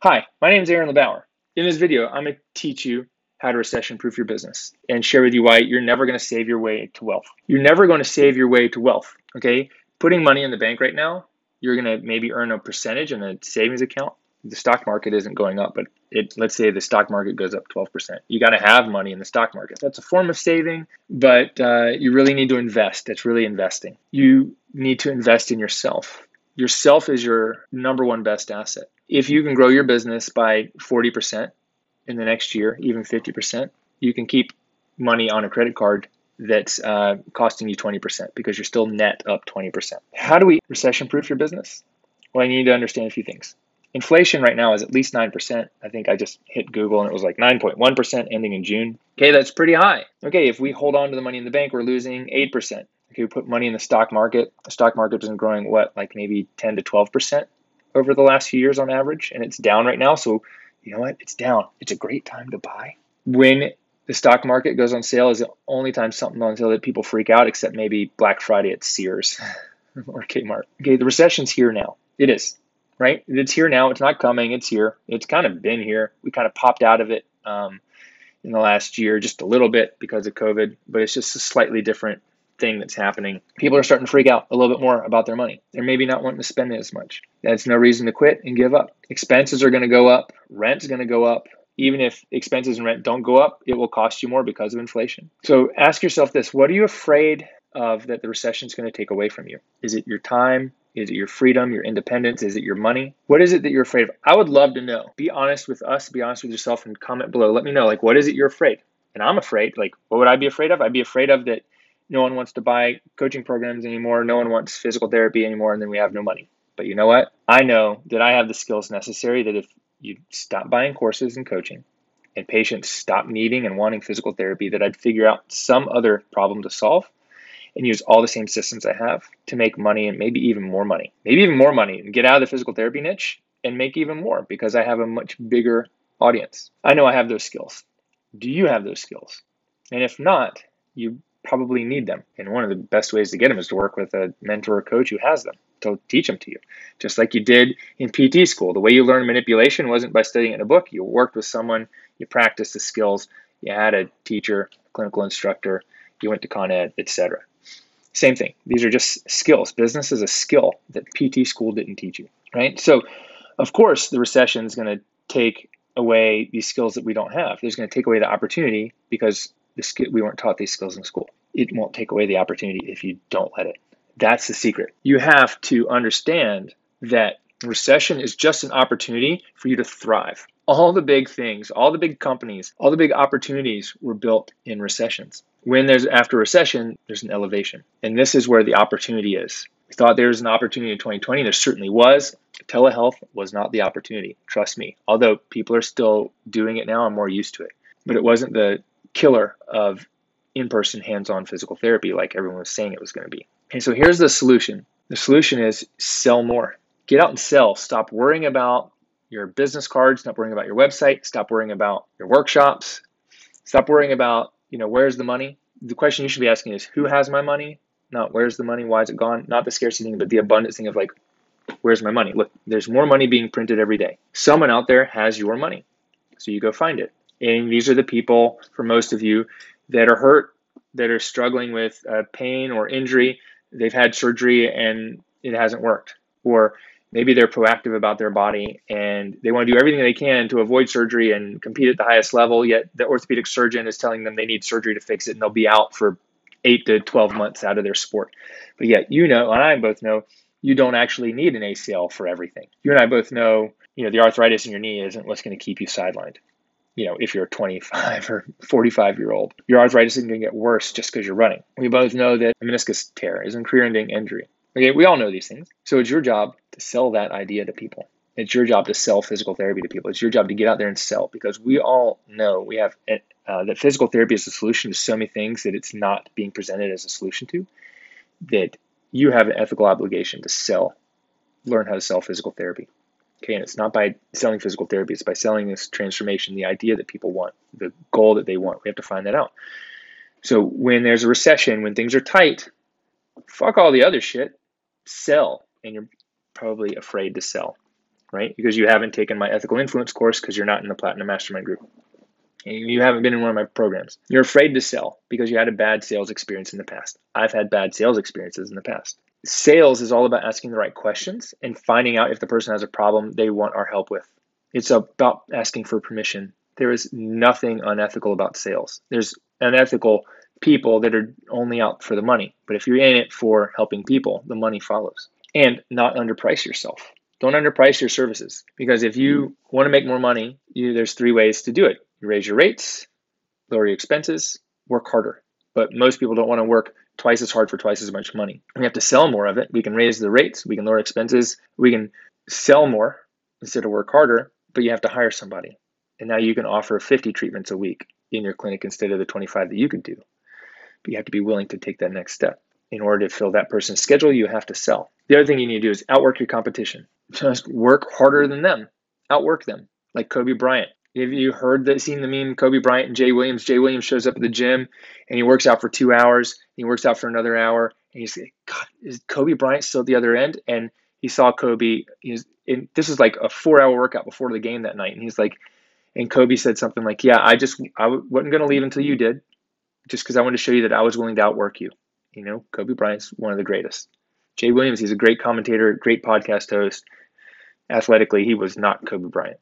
Hi, my name is Aaron LeBauer. In this video, I'm going to teach you how to recession proof your business and share with you why you're never going to save your way to wealth. You're never going to save your way to wealth, okay? Putting money in the bank right now, you're going to maybe earn a percentage in a savings account. The stock market isn't going up, but it, let's say the stock market goes up 12%. You got to have money in the stock market. That's a form of saving, but uh, you really need to invest. That's really investing. You need to invest in yourself. Yourself is your number one best asset if you can grow your business by 40% in the next year, even 50%, you can keep money on a credit card that's uh, costing you 20% because you're still net up 20%. How do we recession proof your business? Well, you need to understand a few things. Inflation right now is at least 9%. I think I just hit Google and it was like 9.1% ending in June. Okay, that's pretty high. Okay, if we hold on to the money in the bank, we're losing 8%. Okay, we put money in the stock market. The stock market isn't growing what, like maybe 10 to 12% over the last few years on average, and it's down right now. So, you know what? It's down. It's a great time to buy. When the stock market goes on sale is the only time something on sale that people freak out, except maybe Black Friday at Sears or Kmart. Okay, the recession's here now. It is, right? It's here now. It's not coming. It's here. It's kind of been here. We kind of popped out of it um, in the last year just a little bit because of COVID, but it's just a slightly different thing that's happening. People are starting to freak out a little bit more about their money. They're maybe not wanting to spend as much. That's no reason to quit and give up. Expenses are going to go up, rent's going to go up. Even if expenses and rent don't go up, it will cost you more because of inflation. So ask yourself this what are you afraid of that the recession is going to take away from you? Is it your time? Is it your freedom, your independence? Is it your money? What is it that you're afraid of? I would love to know. Be honest with us, be honest with yourself, and comment below. Let me know, like, what is it you're afraid? And I'm afraid, like, what would I be afraid of? I'd be afraid of that no one wants to buy coaching programs anymore. No one wants physical therapy anymore. And then we have no money. But you know what? I know that I have the skills necessary that if you stop buying courses and coaching and patients stop needing and wanting physical therapy, that I'd figure out some other problem to solve and use all the same systems I have to make money and maybe even more money, maybe even more money and get out of the physical therapy niche and make even more because I have a much bigger audience. I know I have those skills. Do you have those skills? And if not, you probably need them. And one of the best ways to get them is to work with a mentor or coach who has them to teach them to you. Just like you did in PT school. The way you learned manipulation wasn't by studying in a book. You worked with someone, you practiced the skills, you had a teacher, clinical instructor, you went to Con Ed, etc. Same thing. These are just skills. Business is a skill that PT school didn't teach you, right? So, of course, the recession is going to take away these skills that we don't have. There's going to take away the opportunity because we weren't taught these skills in school. It won't take away the opportunity if you don't let it. That's the secret. You have to understand that recession is just an opportunity for you to thrive. All the big things, all the big companies, all the big opportunities were built in recessions. When there's after recession, there's an elevation. And this is where the opportunity is. We thought there was an opportunity in 2020. There certainly was. Telehealth was not the opportunity. Trust me. Although people are still doing it now, I'm more used to it. But it wasn't the killer of in person, hands on physical therapy like everyone was saying it was going to be. And so here's the solution the solution is sell more. Get out and sell. Stop worrying about your business cards, stop worrying about your website, stop worrying about your workshops, stop worrying about, you know, where's the money? The question you should be asking is who has my money? Not where's the money, why is it gone? Not the scarcity thing, but the abundance thing of like, where's my money? Look, there's more money being printed every day. Someone out there has your money. So you go find it. And these are the people, for most of you, that are hurt, that are struggling with uh, pain or injury. They've had surgery and it hasn't worked. Or maybe they're proactive about their body and they want to do everything they can to avoid surgery and compete at the highest level, yet the orthopedic surgeon is telling them they need surgery to fix it and they'll be out for eight to 12 months out of their sport. But yet, you know, and I both know you don't actually need an ACL for everything. You and I both know, you know, the arthritis in your knee isn't what's going to keep you sidelined you know, if you're a 25 or 45 year old, your arthritis isn't going to get worse just because you're running. We both know that a meniscus tear is a career ending injury. Okay, we all know these things. So it's your job to sell that idea to people It's your job to sell physical therapy to people. It's your job to get out there and sell because we all know we have uh, that physical therapy is a solution to so many things that it's not being presented as a solution to. That you have an ethical obligation to sell, learn how to sell physical therapy. Okay, and it's not by selling physical therapy, it's by selling this transformation, the idea that people want, the goal that they want. We have to find that out. So when there's a recession, when things are tight, fuck all the other shit, sell. And you're probably afraid to sell, right? Because you haven't taken my ethical influence course because you're not in the Platinum Mastermind group. And you haven't been in one of my programs. You're afraid to sell because you had a bad sales experience in the past. I've had bad sales experiences in the past sales is all about asking the right questions and finding out if the person has a problem they want our help with. It's about asking for permission. There is nothing unethical about sales. There's unethical people that are only out for the money. But if you're in it for helping people, the money follows. And not underprice yourself. Don't underprice your services because if you want to make more money, you, there's three ways to do it. You raise your rates, lower your expenses, work harder. But most people don't want to work twice as hard for twice as much money. We have to sell more of it. We can raise the rates, we can lower expenses, we can sell more instead of work harder, but you have to hire somebody. And now you can offer 50 treatments a week in your clinic instead of the 25 that you could do. But you have to be willing to take that next step. In order to fill that person's schedule, you have to sell. The other thing you need to do is outwork your competition. Just work harder than them, outwork them, like Kobe Bryant. Have you heard that, seen the meme Kobe Bryant and Jay Williams? Jay Williams shows up at the gym and he works out for two hours. And he works out for another hour. And he's like, God, is Kobe Bryant still at the other end? And he saw Kobe. He's in, this was like a four hour workout before the game that night. And he's like, and Kobe said something like, Yeah, I just, I wasn't going to leave until you did, just because I wanted to show you that I was willing to outwork you. You know, Kobe Bryant's one of the greatest. Jay Williams, he's a great commentator, great podcast host. Athletically, he was not Kobe Bryant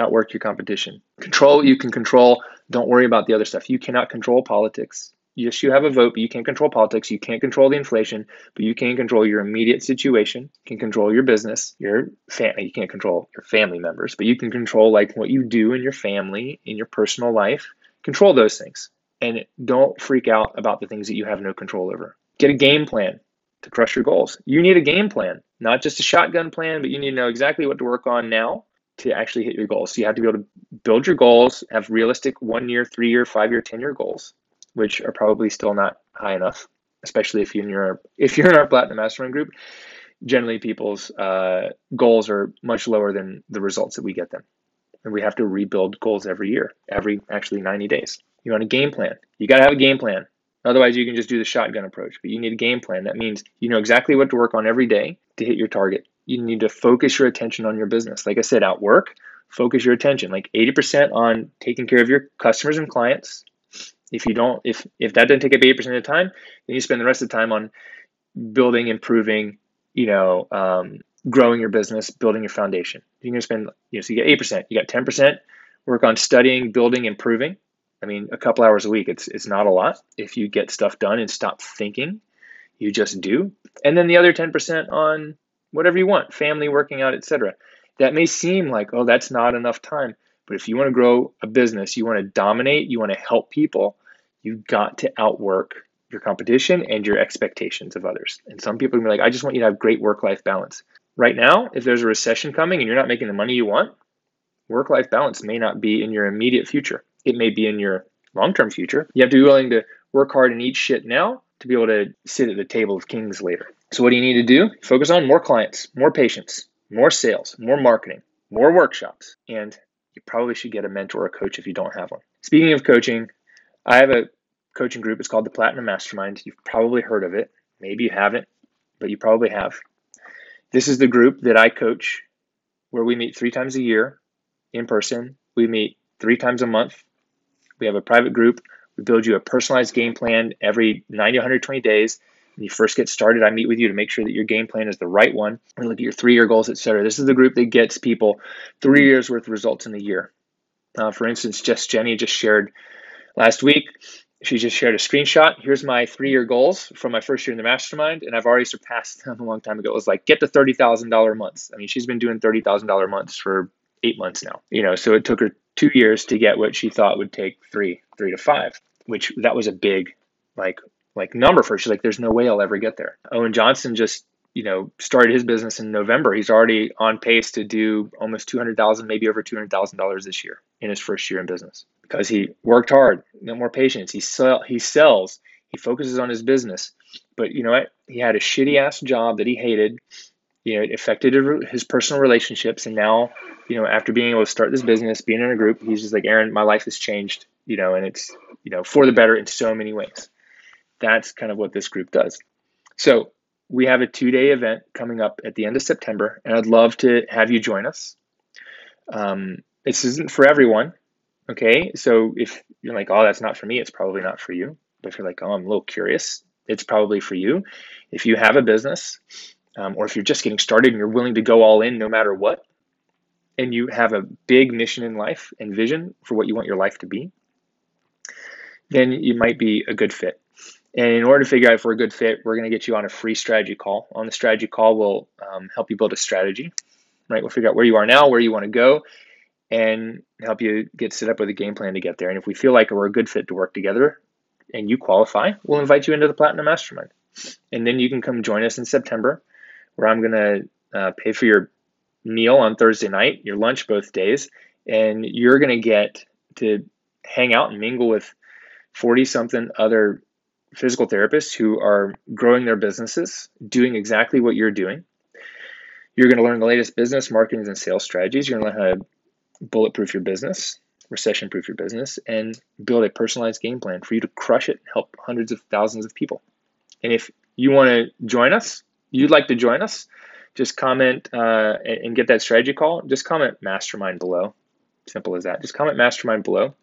outwork your competition. Control what you can control. Don't worry about the other stuff. You cannot control politics. Yes, you have a vote, but you can't control politics. You can't control the inflation, but you can control your immediate situation. You can control your business, your family. You can't control your family members, but you can control like what you do in your family, in your personal life. Control those things. And don't freak out about the things that you have no control over. Get a game plan to crush your goals. You need a game plan, not just a shotgun plan, but you need to know exactly what to work on now to actually hit your goals. So you have to be able to build your goals, have realistic one year, three year, five year, 10 year goals, which are probably still not high enough, especially if you're in your, if you're in our platinum mastermind group. Generally, people's uh, goals are much lower than the results that we get them. And we have to rebuild goals every year, every actually 90 days. You want a game plan. You got to have a game plan. Otherwise, you can just do the shotgun approach, but you need a game plan. That means you know exactly what to work on every day to hit your target you need to focus your attention on your business. Like I said, at work, focus your attention like 80% on taking care of your customers and clients. If you don't, if if that doesn't take up 80% of the time, then you spend the rest of the time on building, improving, you know, um, growing your business, building your foundation. You're gonna spend, you know, so you get 8%, you got 10% work on studying, building, improving. I mean, a couple hours a week, it's it's not a lot if you get stuff done and stop thinking. You just do. And then the other 10% on whatever you want, family, working out, etc. That may seem like, oh, that's not enough time. But if you want to grow a business, you want to dominate, you want to help people, you've got to outwork your competition and your expectations of others. And some people are be like, I just want you to have great work life balance. Right now, if there's a recession coming and you're not making the money you want, work life balance may not be in your immediate future. It may be in your long term future. You have to be willing to work hard and eat shit now to be able to sit at the table of kings later. So, what do you need to do? Focus on more clients, more patients, more sales, more marketing, more workshops, and you probably should get a mentor or a coach if you don't have one. Speaking of coaching, I have a coaching group. It's called the Platinum Mastermind. You've probably heard of it. Maybe you haven't, but you probably have. This is the group that I coach where we meet three times a year in person. We meet three times a month. We have a private group. We build you a personalized game plan every 90 120 days when you first get started, I meet with you to make sure that your game plan is the right one. We look at your three year goals, et cetera. This is the group that gets people three years worth of results in a year. Uh, for instance, just Jenny just shared last week. She just shared a screenshot. Here's my three year goals from my first year in the mastermind, and I've already surpassed them a long time ago. It was like get to thirty thousand dollar months. I mean, she's been doing thirty thousand dollar months for eight months now. You know, so it took her two years to get what she thought would take three, three to five. Which that was a big, like like number her. She's like, there's no way I'll ever get there. Owen Johnson just you know, started his business in November. He's already on pace to do almost 200,000, maybe over $200,000 this year in his first year in business because he worked hard, no more patients. He sell, he sells, he focuses on his business. But you know what? He had a shitty ass job that he hated. You know, it affected his personal relationships. And now, you know, after being able to start this business, being in a group, he's just like, Aaron, my life has changed, you know, and it's, you know, for the better in so many ways. That's kind of what this group does. So we have a two day event coming up at the end of September, and I'd love to have you join us. Um, this isn't for everyone, okay? So if you're like, oh, that's not for me, it's probably not for you. But if you're like, oh, I'm a little curious, it's probably for you. If you have a business, um, or if you're just getting started and you're willing to go all in no matter what, and you have a big mission in life and vision for what you want your life to be, then you might be a good fit. And in order to figure out if we're a good fit, we're going to get you on a free strategy call. On the strategy call, we'll um, help you build a strategy, right? We'll figure out where you are now, where you want to go, and help you get set up with a game plan to get there. And if we feel like we're a good fit to work together and you qualify, we'll invite you into the Platinum Mastermind. And then you can come join us in September, where I'm going to uh, pay for your meal on Thursday night, your lunch both days, and you're going to get to hang out and mingle with 40 something other physical therapists who are growing their businesses, doing exactly what you're doing. You're going to learn the latest business, marketing, and sales strategies. You're going to learn how to bulletproof your business, recession proof your business, and build a personalized game plan for you to crush it and help hundreds of thousands of people. And if you want to join us, you'd like to join us, just comment uh, and get that strategy call. Just comment mastermind below. Simple as that. Just comment mastermind below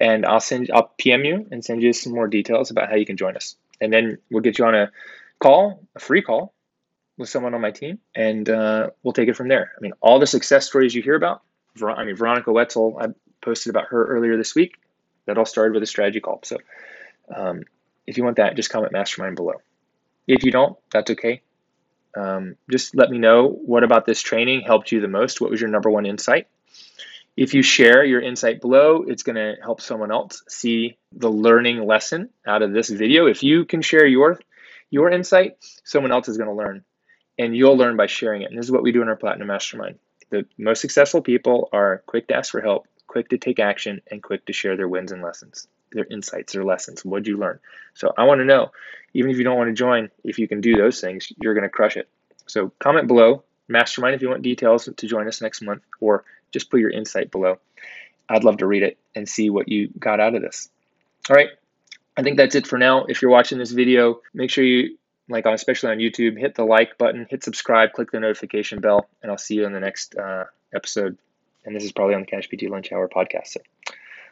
and I'll send I'll PM you and send you some more details about how you can join us. And then we'll get you on a call, a free call with someone on my team, and uh, we'll take it from there. I mean, all the success stories you hear about. I mean, Veronica Wetzel, I posted about her earlier this week. That all started with a strategy call. So, um, if you want that, just comment mastermind below. If you don't, that's okay. Um, just let me know what about this training helped you the most. What was your number one insight? If you share your insight below, it's going to help someone else see the learning lesson out of this video. If you can share your your insight, someone else is going to learn, and you'll learn by sharing it. And this is what we do in our Platinum Mastermind. The most successful people are quick to ask for help, quick to take action, and quick to share their wins and lessons, their insights, their lessons. What'd you learn? So I want to know, even if you don't want to join, if you can do those things, you're going to crush it. So comment below, mastermind if you want details to join us next month, or just put your insight below. I'd love to read it and see what you got out of this. All right. I think that's it for now. If you're watching this video, make sure you, like on, especially on YouTube, hit the like button, hit subscribe, click the notification bell, and I'll see you in the next uh, episode. And this is probably on the Cash PT Lunch Hour podcast. So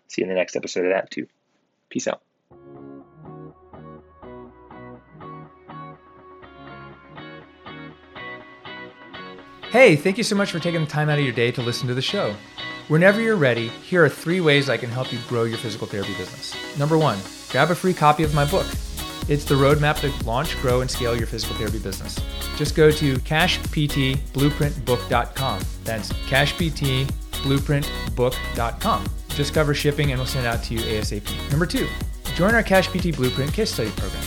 see you in the next episode of that too. Peace out. Hey, thank you so much for taking the time out of your day to listen to the show. Whenever you're ready, here are three ways I can help you grow your physical therapy business. Number one, grab a free copy of my book. It's the roadmap to launch, grow, and scale your physical therapy business. Just go to cashptblueprintbook.com. That's cashptblueprintbook.com. Just cover shipping and we'll send it out to you ASAP. Number two, join our Cash PT Blueprint case study program.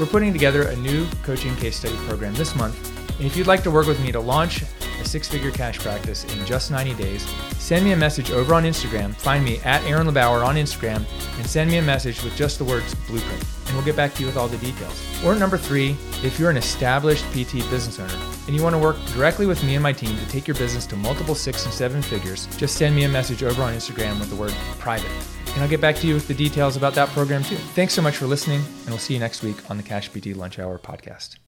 We're putting together a new coaching case study program this month. And if you'd like to work with me to launch a six figure cash practice in just 90 days, send me a message over on Instagram. Find me at Aaron LeBauer on Instagram and send me a message with just the words blueprint, and we'll get back to you with all the details. Or number three, if you're an established PT business owner and you want to work directly with me and my team to take your business to multiple six and seven figures, just send me a message over on Instagram with the word private. And I'll get back to you with the details about that program too. Thanks so much for listening, and we'll see you next week on the Cash PT Lunch Hour podcast.